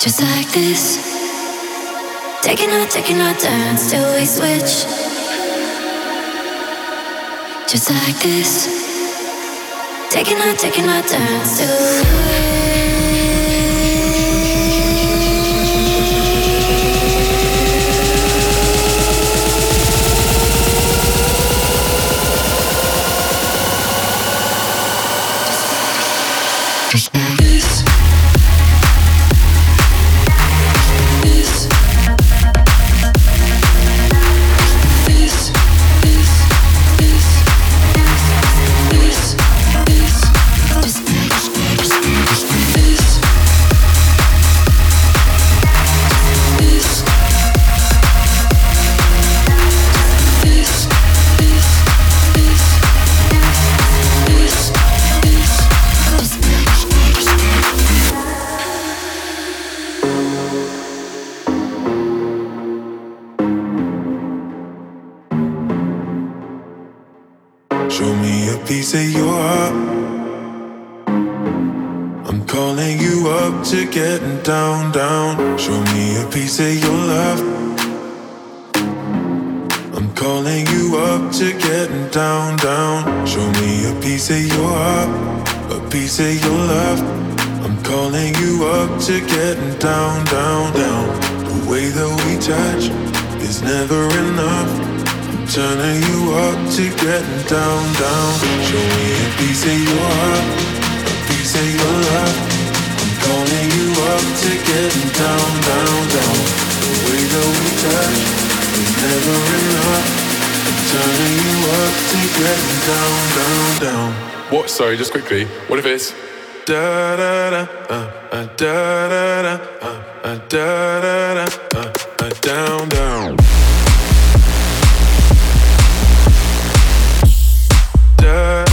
Just like this. Taking our, taking our turns till we switch. Just like this. Taking our, taking our turns till we to get me down, down, down. What? Sorry, just quickly. What if it's da da da uh, uh, da da da uh, uh, da da da uh, uh, down, down. Da.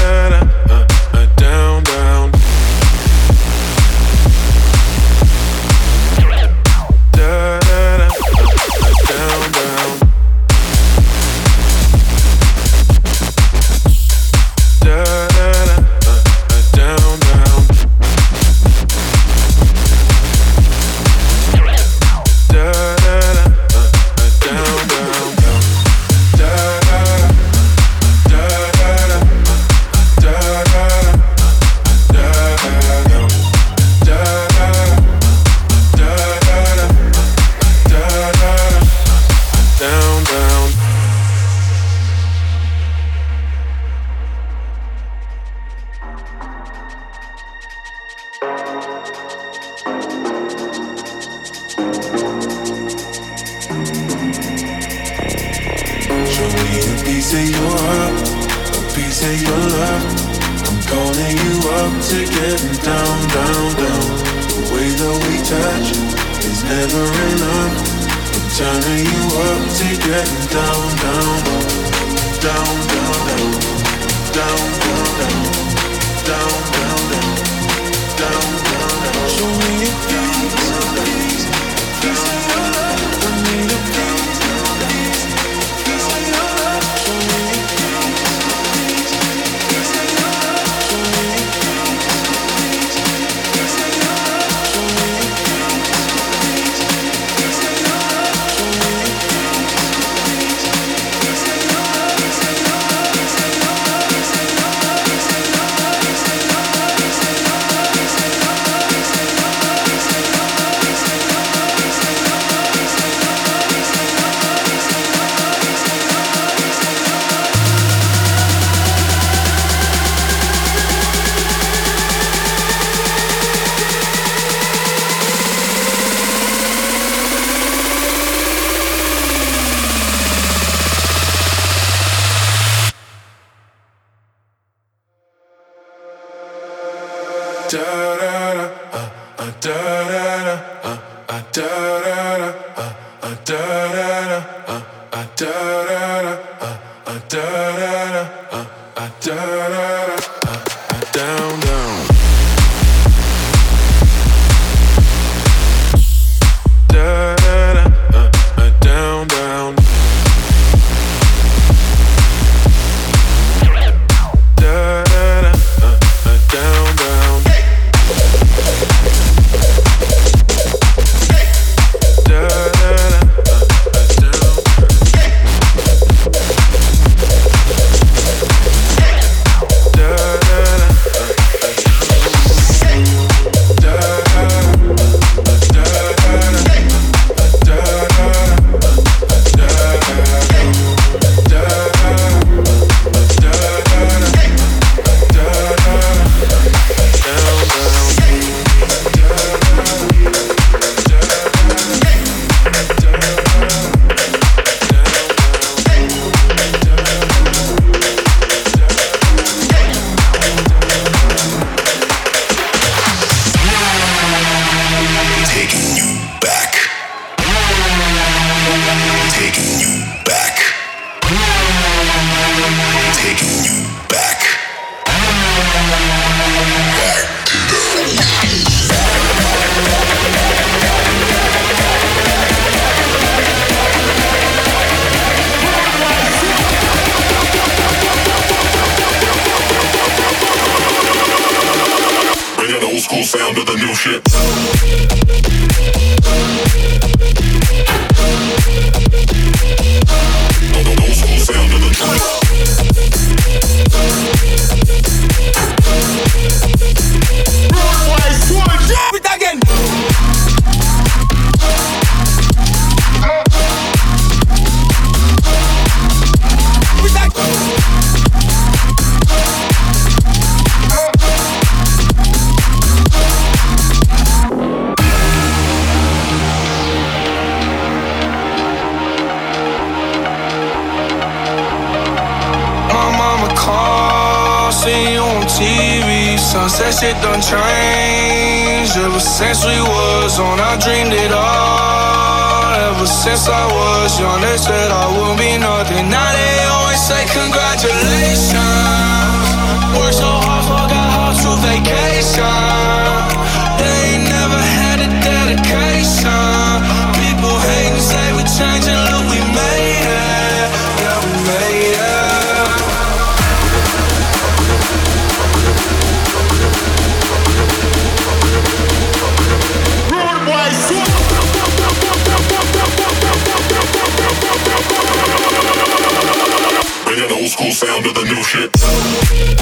school founder, the new shit.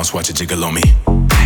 bounce, watch it jiggle on me.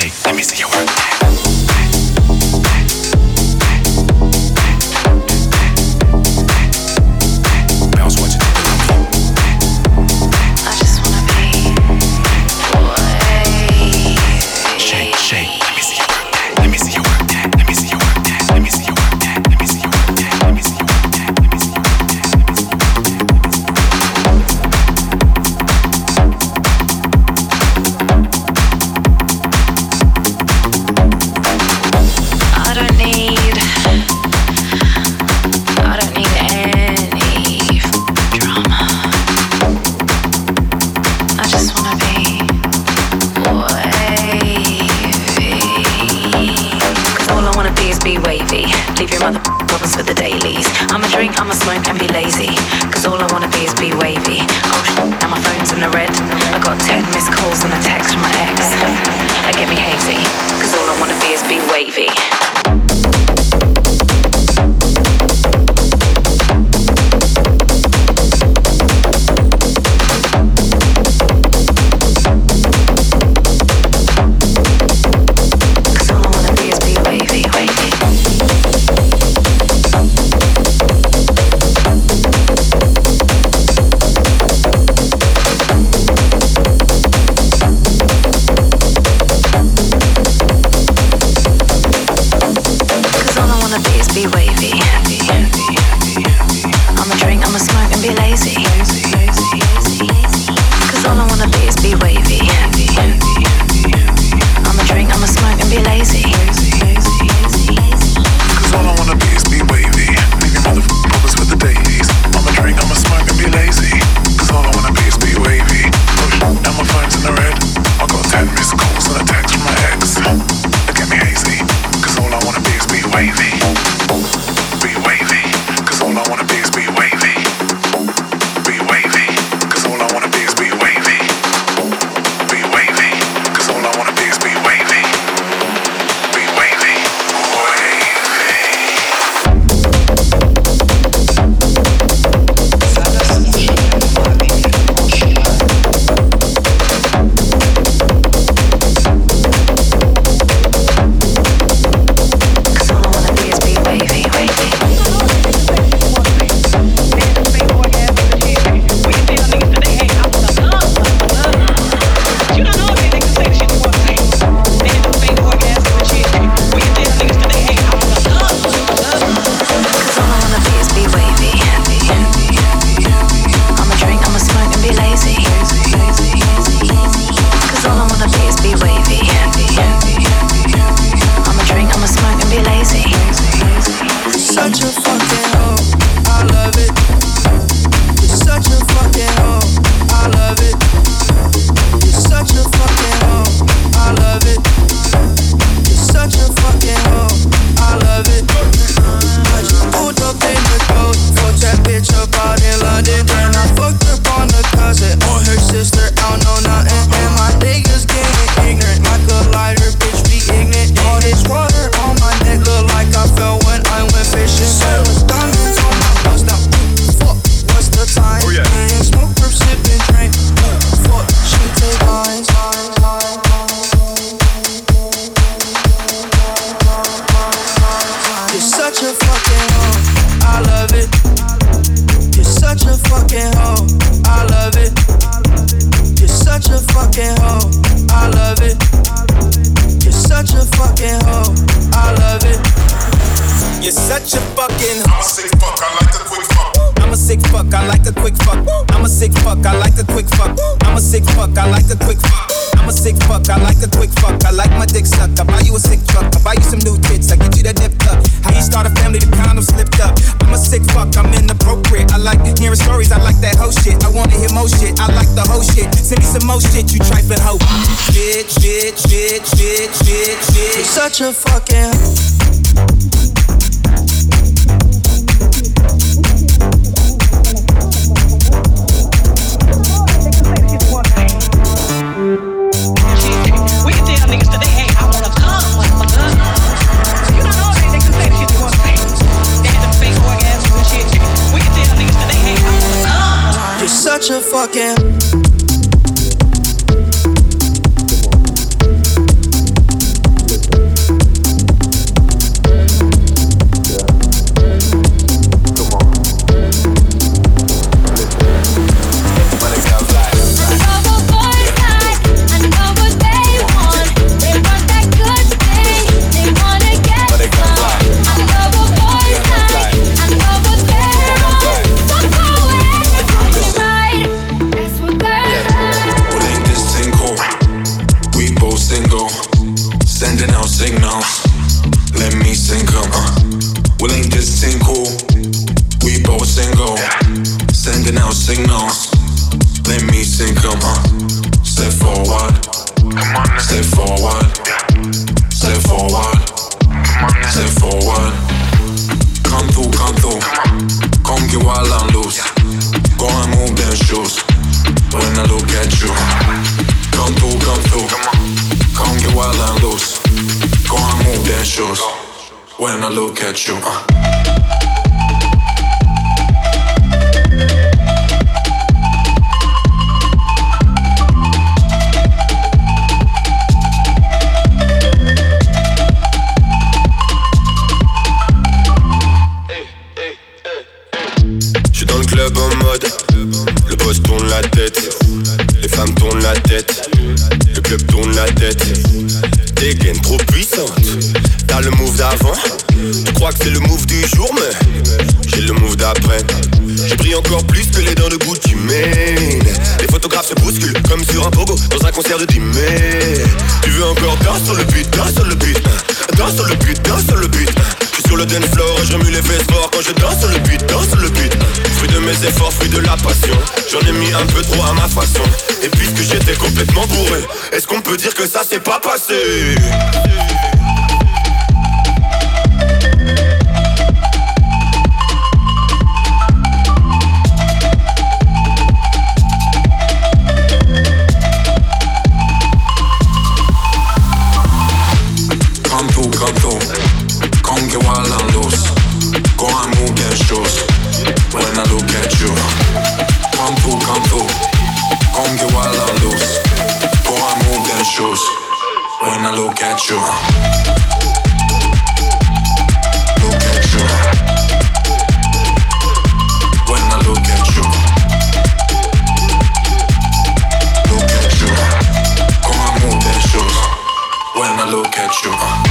shake. Let me see your work. shit, you trifling hoe. Bitch, bitch, bitch, bitch, bitch, bitch. You're such a fucking such a fucking signals. Let me sing, come on. Step forward. Come on, step forward. Step forward. Come on, step forward. Come through, come through. Come get wild and loose. Go and move them shoes. When I look at you. Come through, come through. Come get wild and loose. Go and move them shoes. When I look at you. Uh. Et puisque j'étais complètement bourré Est-ce qu'on peut dire que ça s'est pas passé? when I look at you. Look at you. When I look at you. Look at you. Move shoes when I look at you.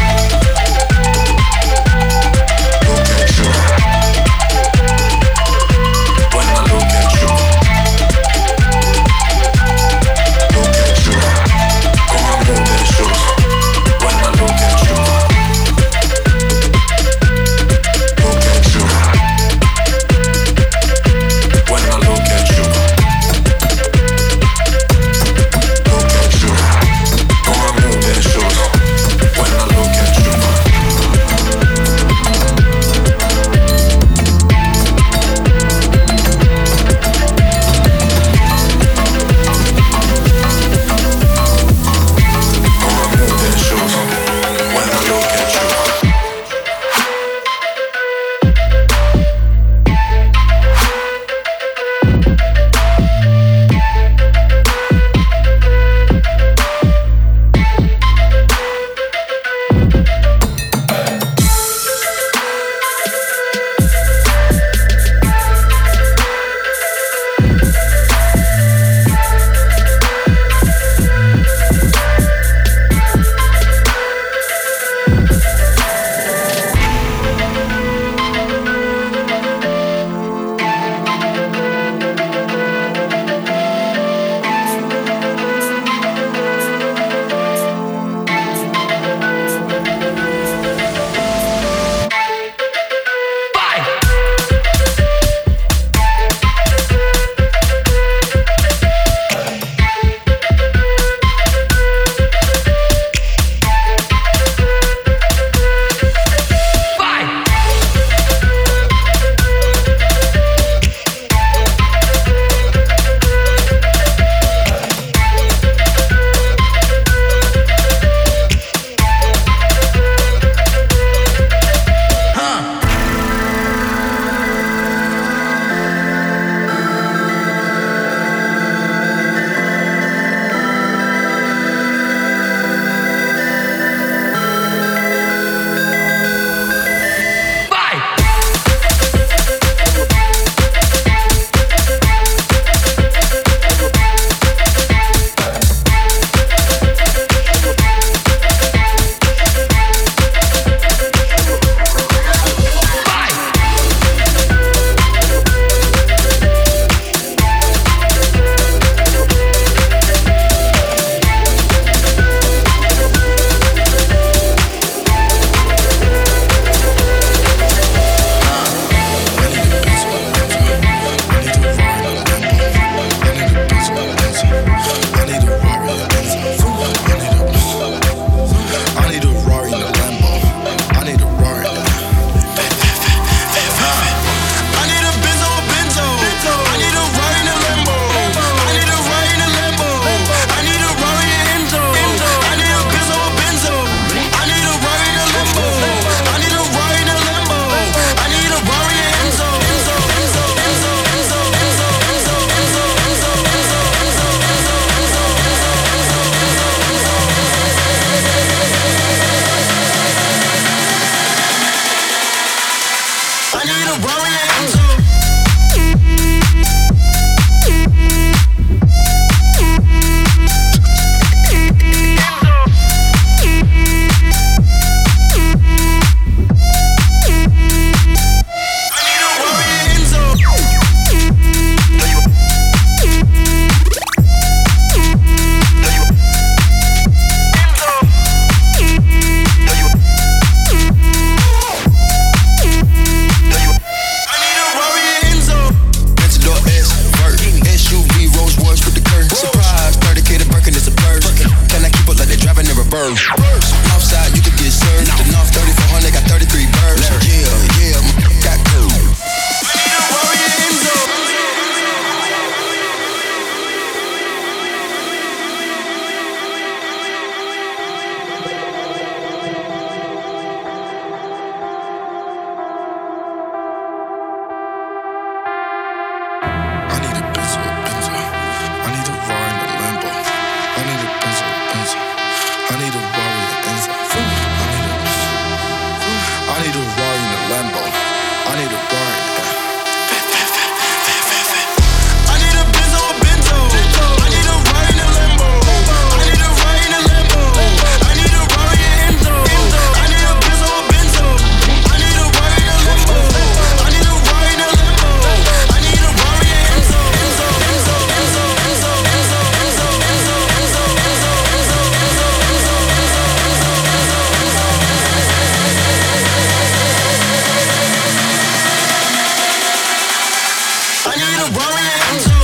I need a woman.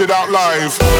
It out live.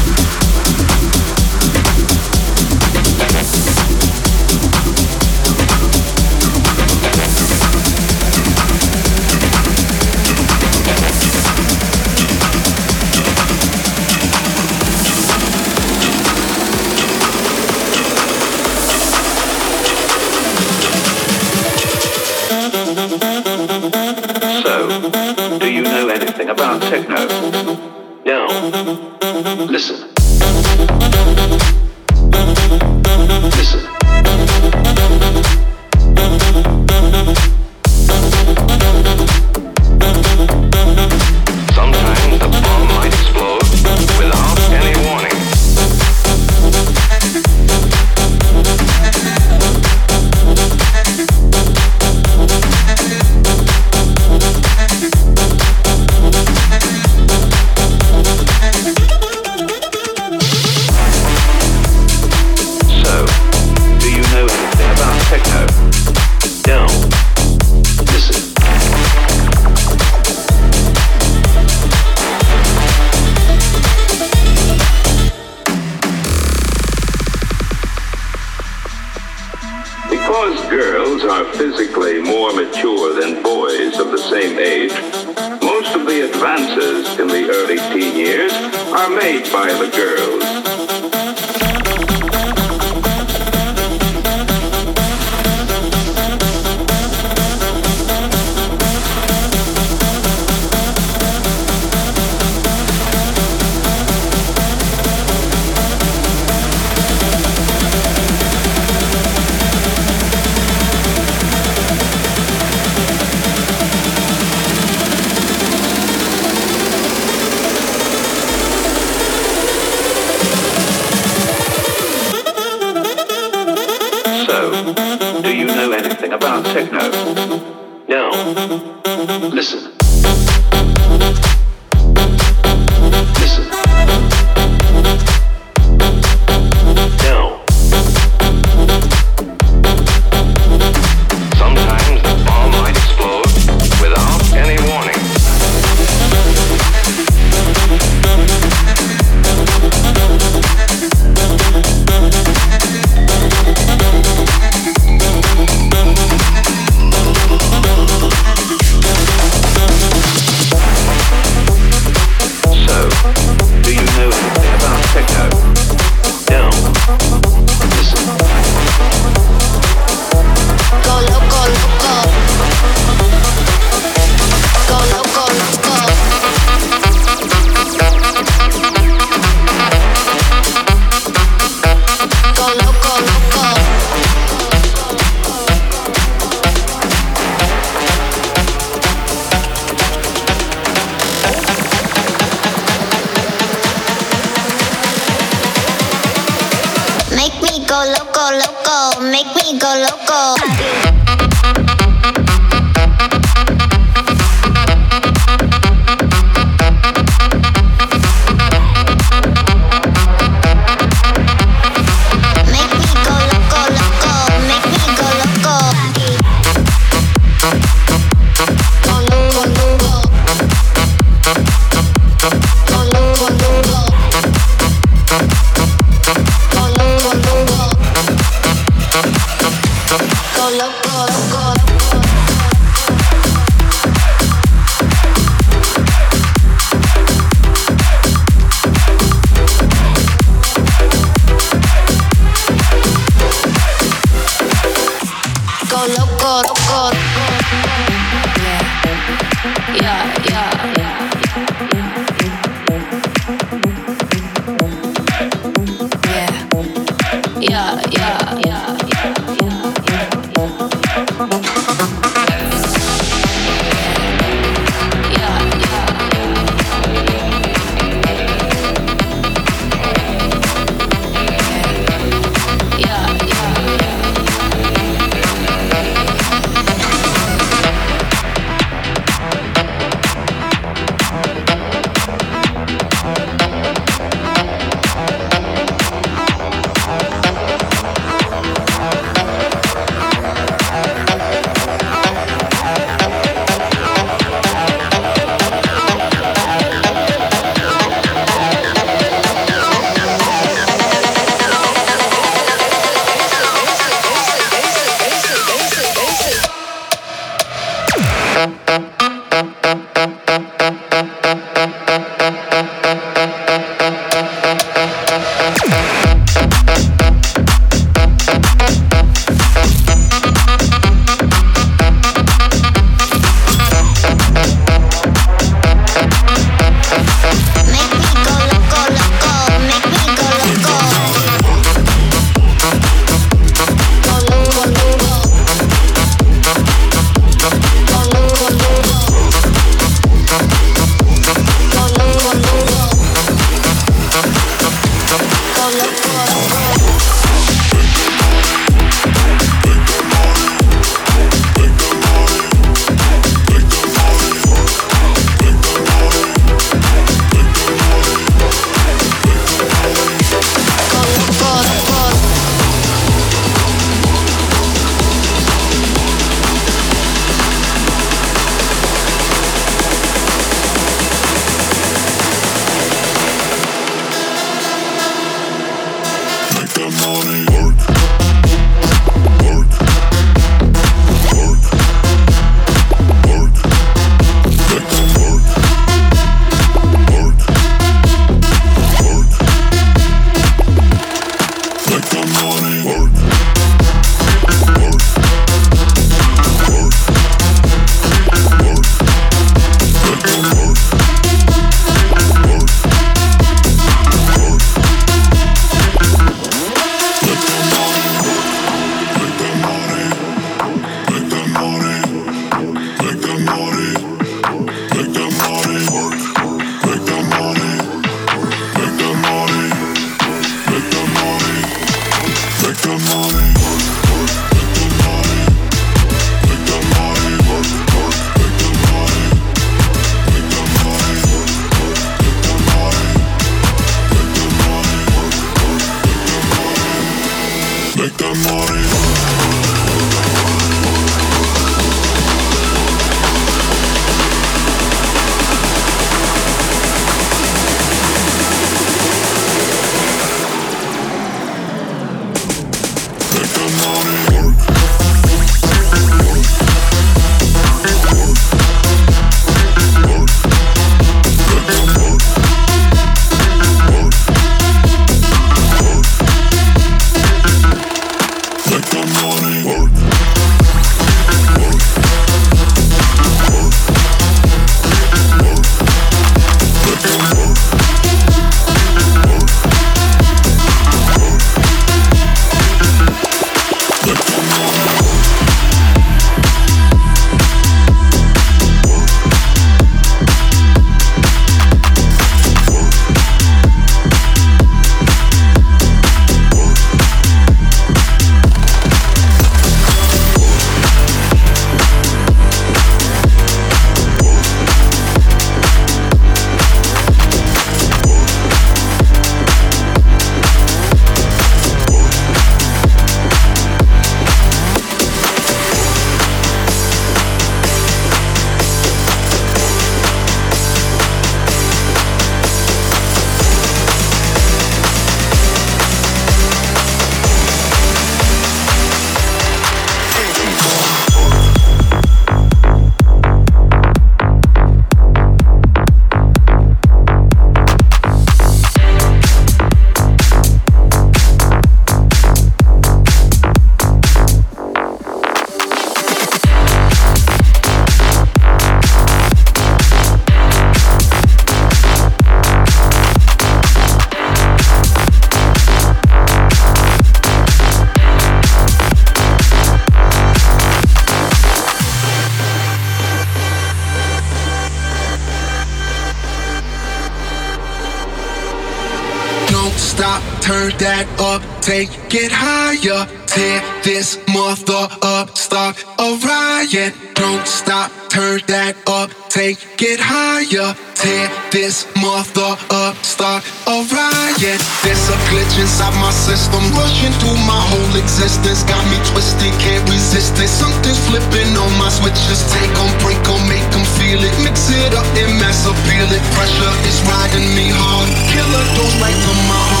that up, take it higher. Tear this mother up, start a riot. Don't stop, turn that up, take it higher. Tear this mother up, start a riot. There's a glitch inside my system, rushing through my whole existence. Got me twisted, can't resist it. Something's flipping on my switches. Take on, break on, make them feel it. Mix it up and mess up, feel it. Pressure is riding me hard. Killer goes right to my heart.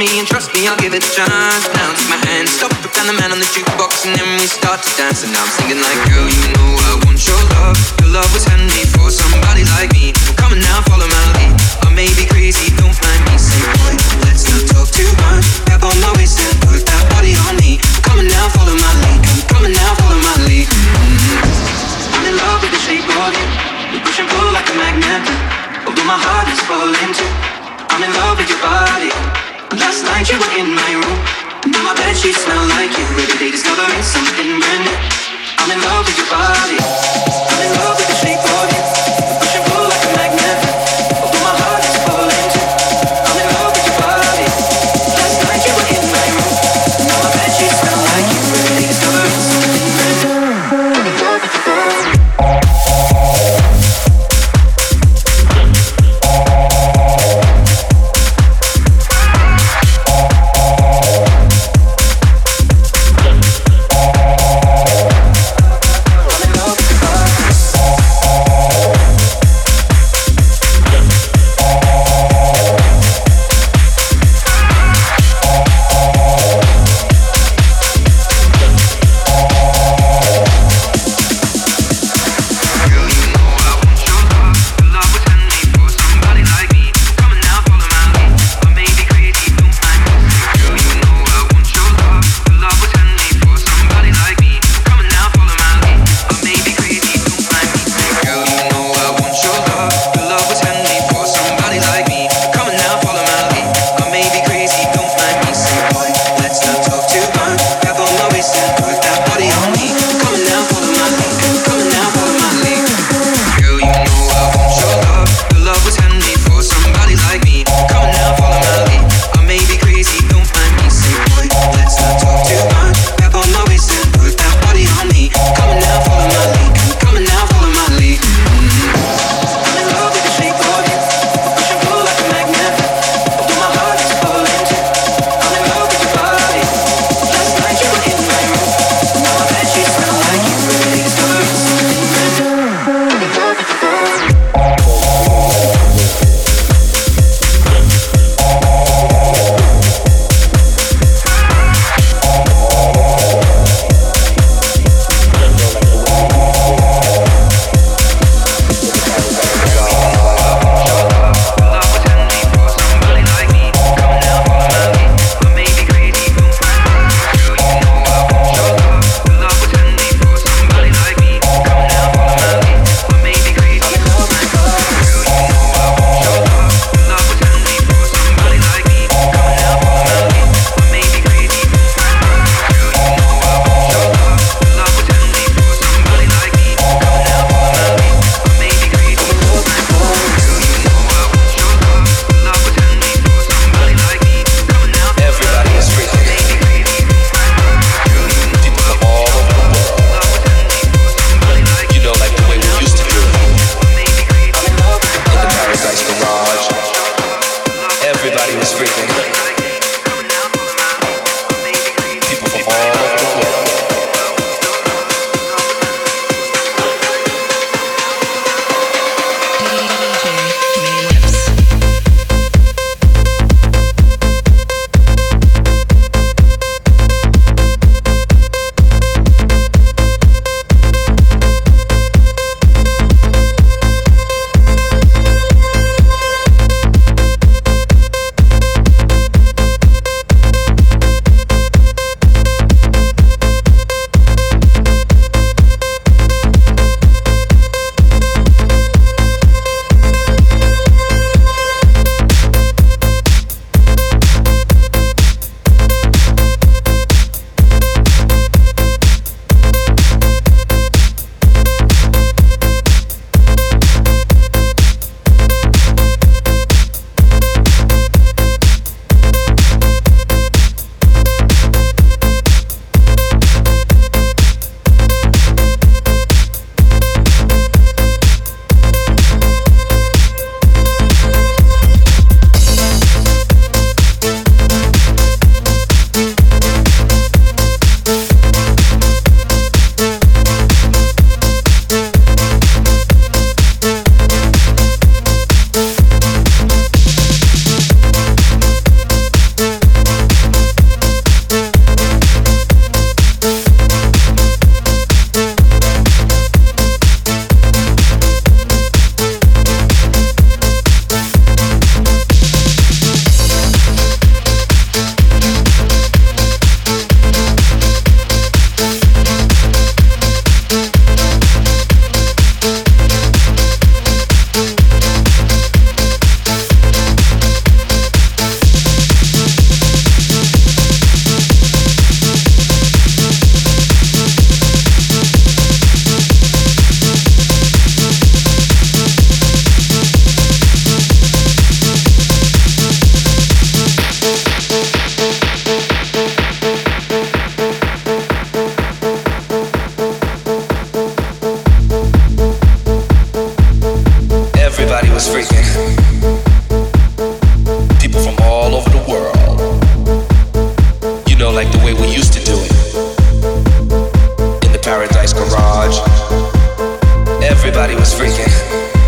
me, and trust me, I'll give it a chance. Now take my hand, stop Van the Man on the jukebox, and then we start to dance. And now I'm singing like, girl, you know I want your love. Your love was handmade for somebody like me. Come on now, follow my lead. I may be crazy, don't mind me. Say, boy, let's not talk too much. Grab on my waist and put that body on me. Come on now, follow my lead. Come on now, follow my lead. Mm-hmm. I'm in love with the shape of you. We push and pull like a magnet. Although my heart is falling too. I'm in love with your body. Last night you were in my room. Now my bed sheets smell like you. Every day discovering something brand new. I'm in love with your body. I'm in love with way we used to do it. In the Paradise Garage. Everybody was freaking.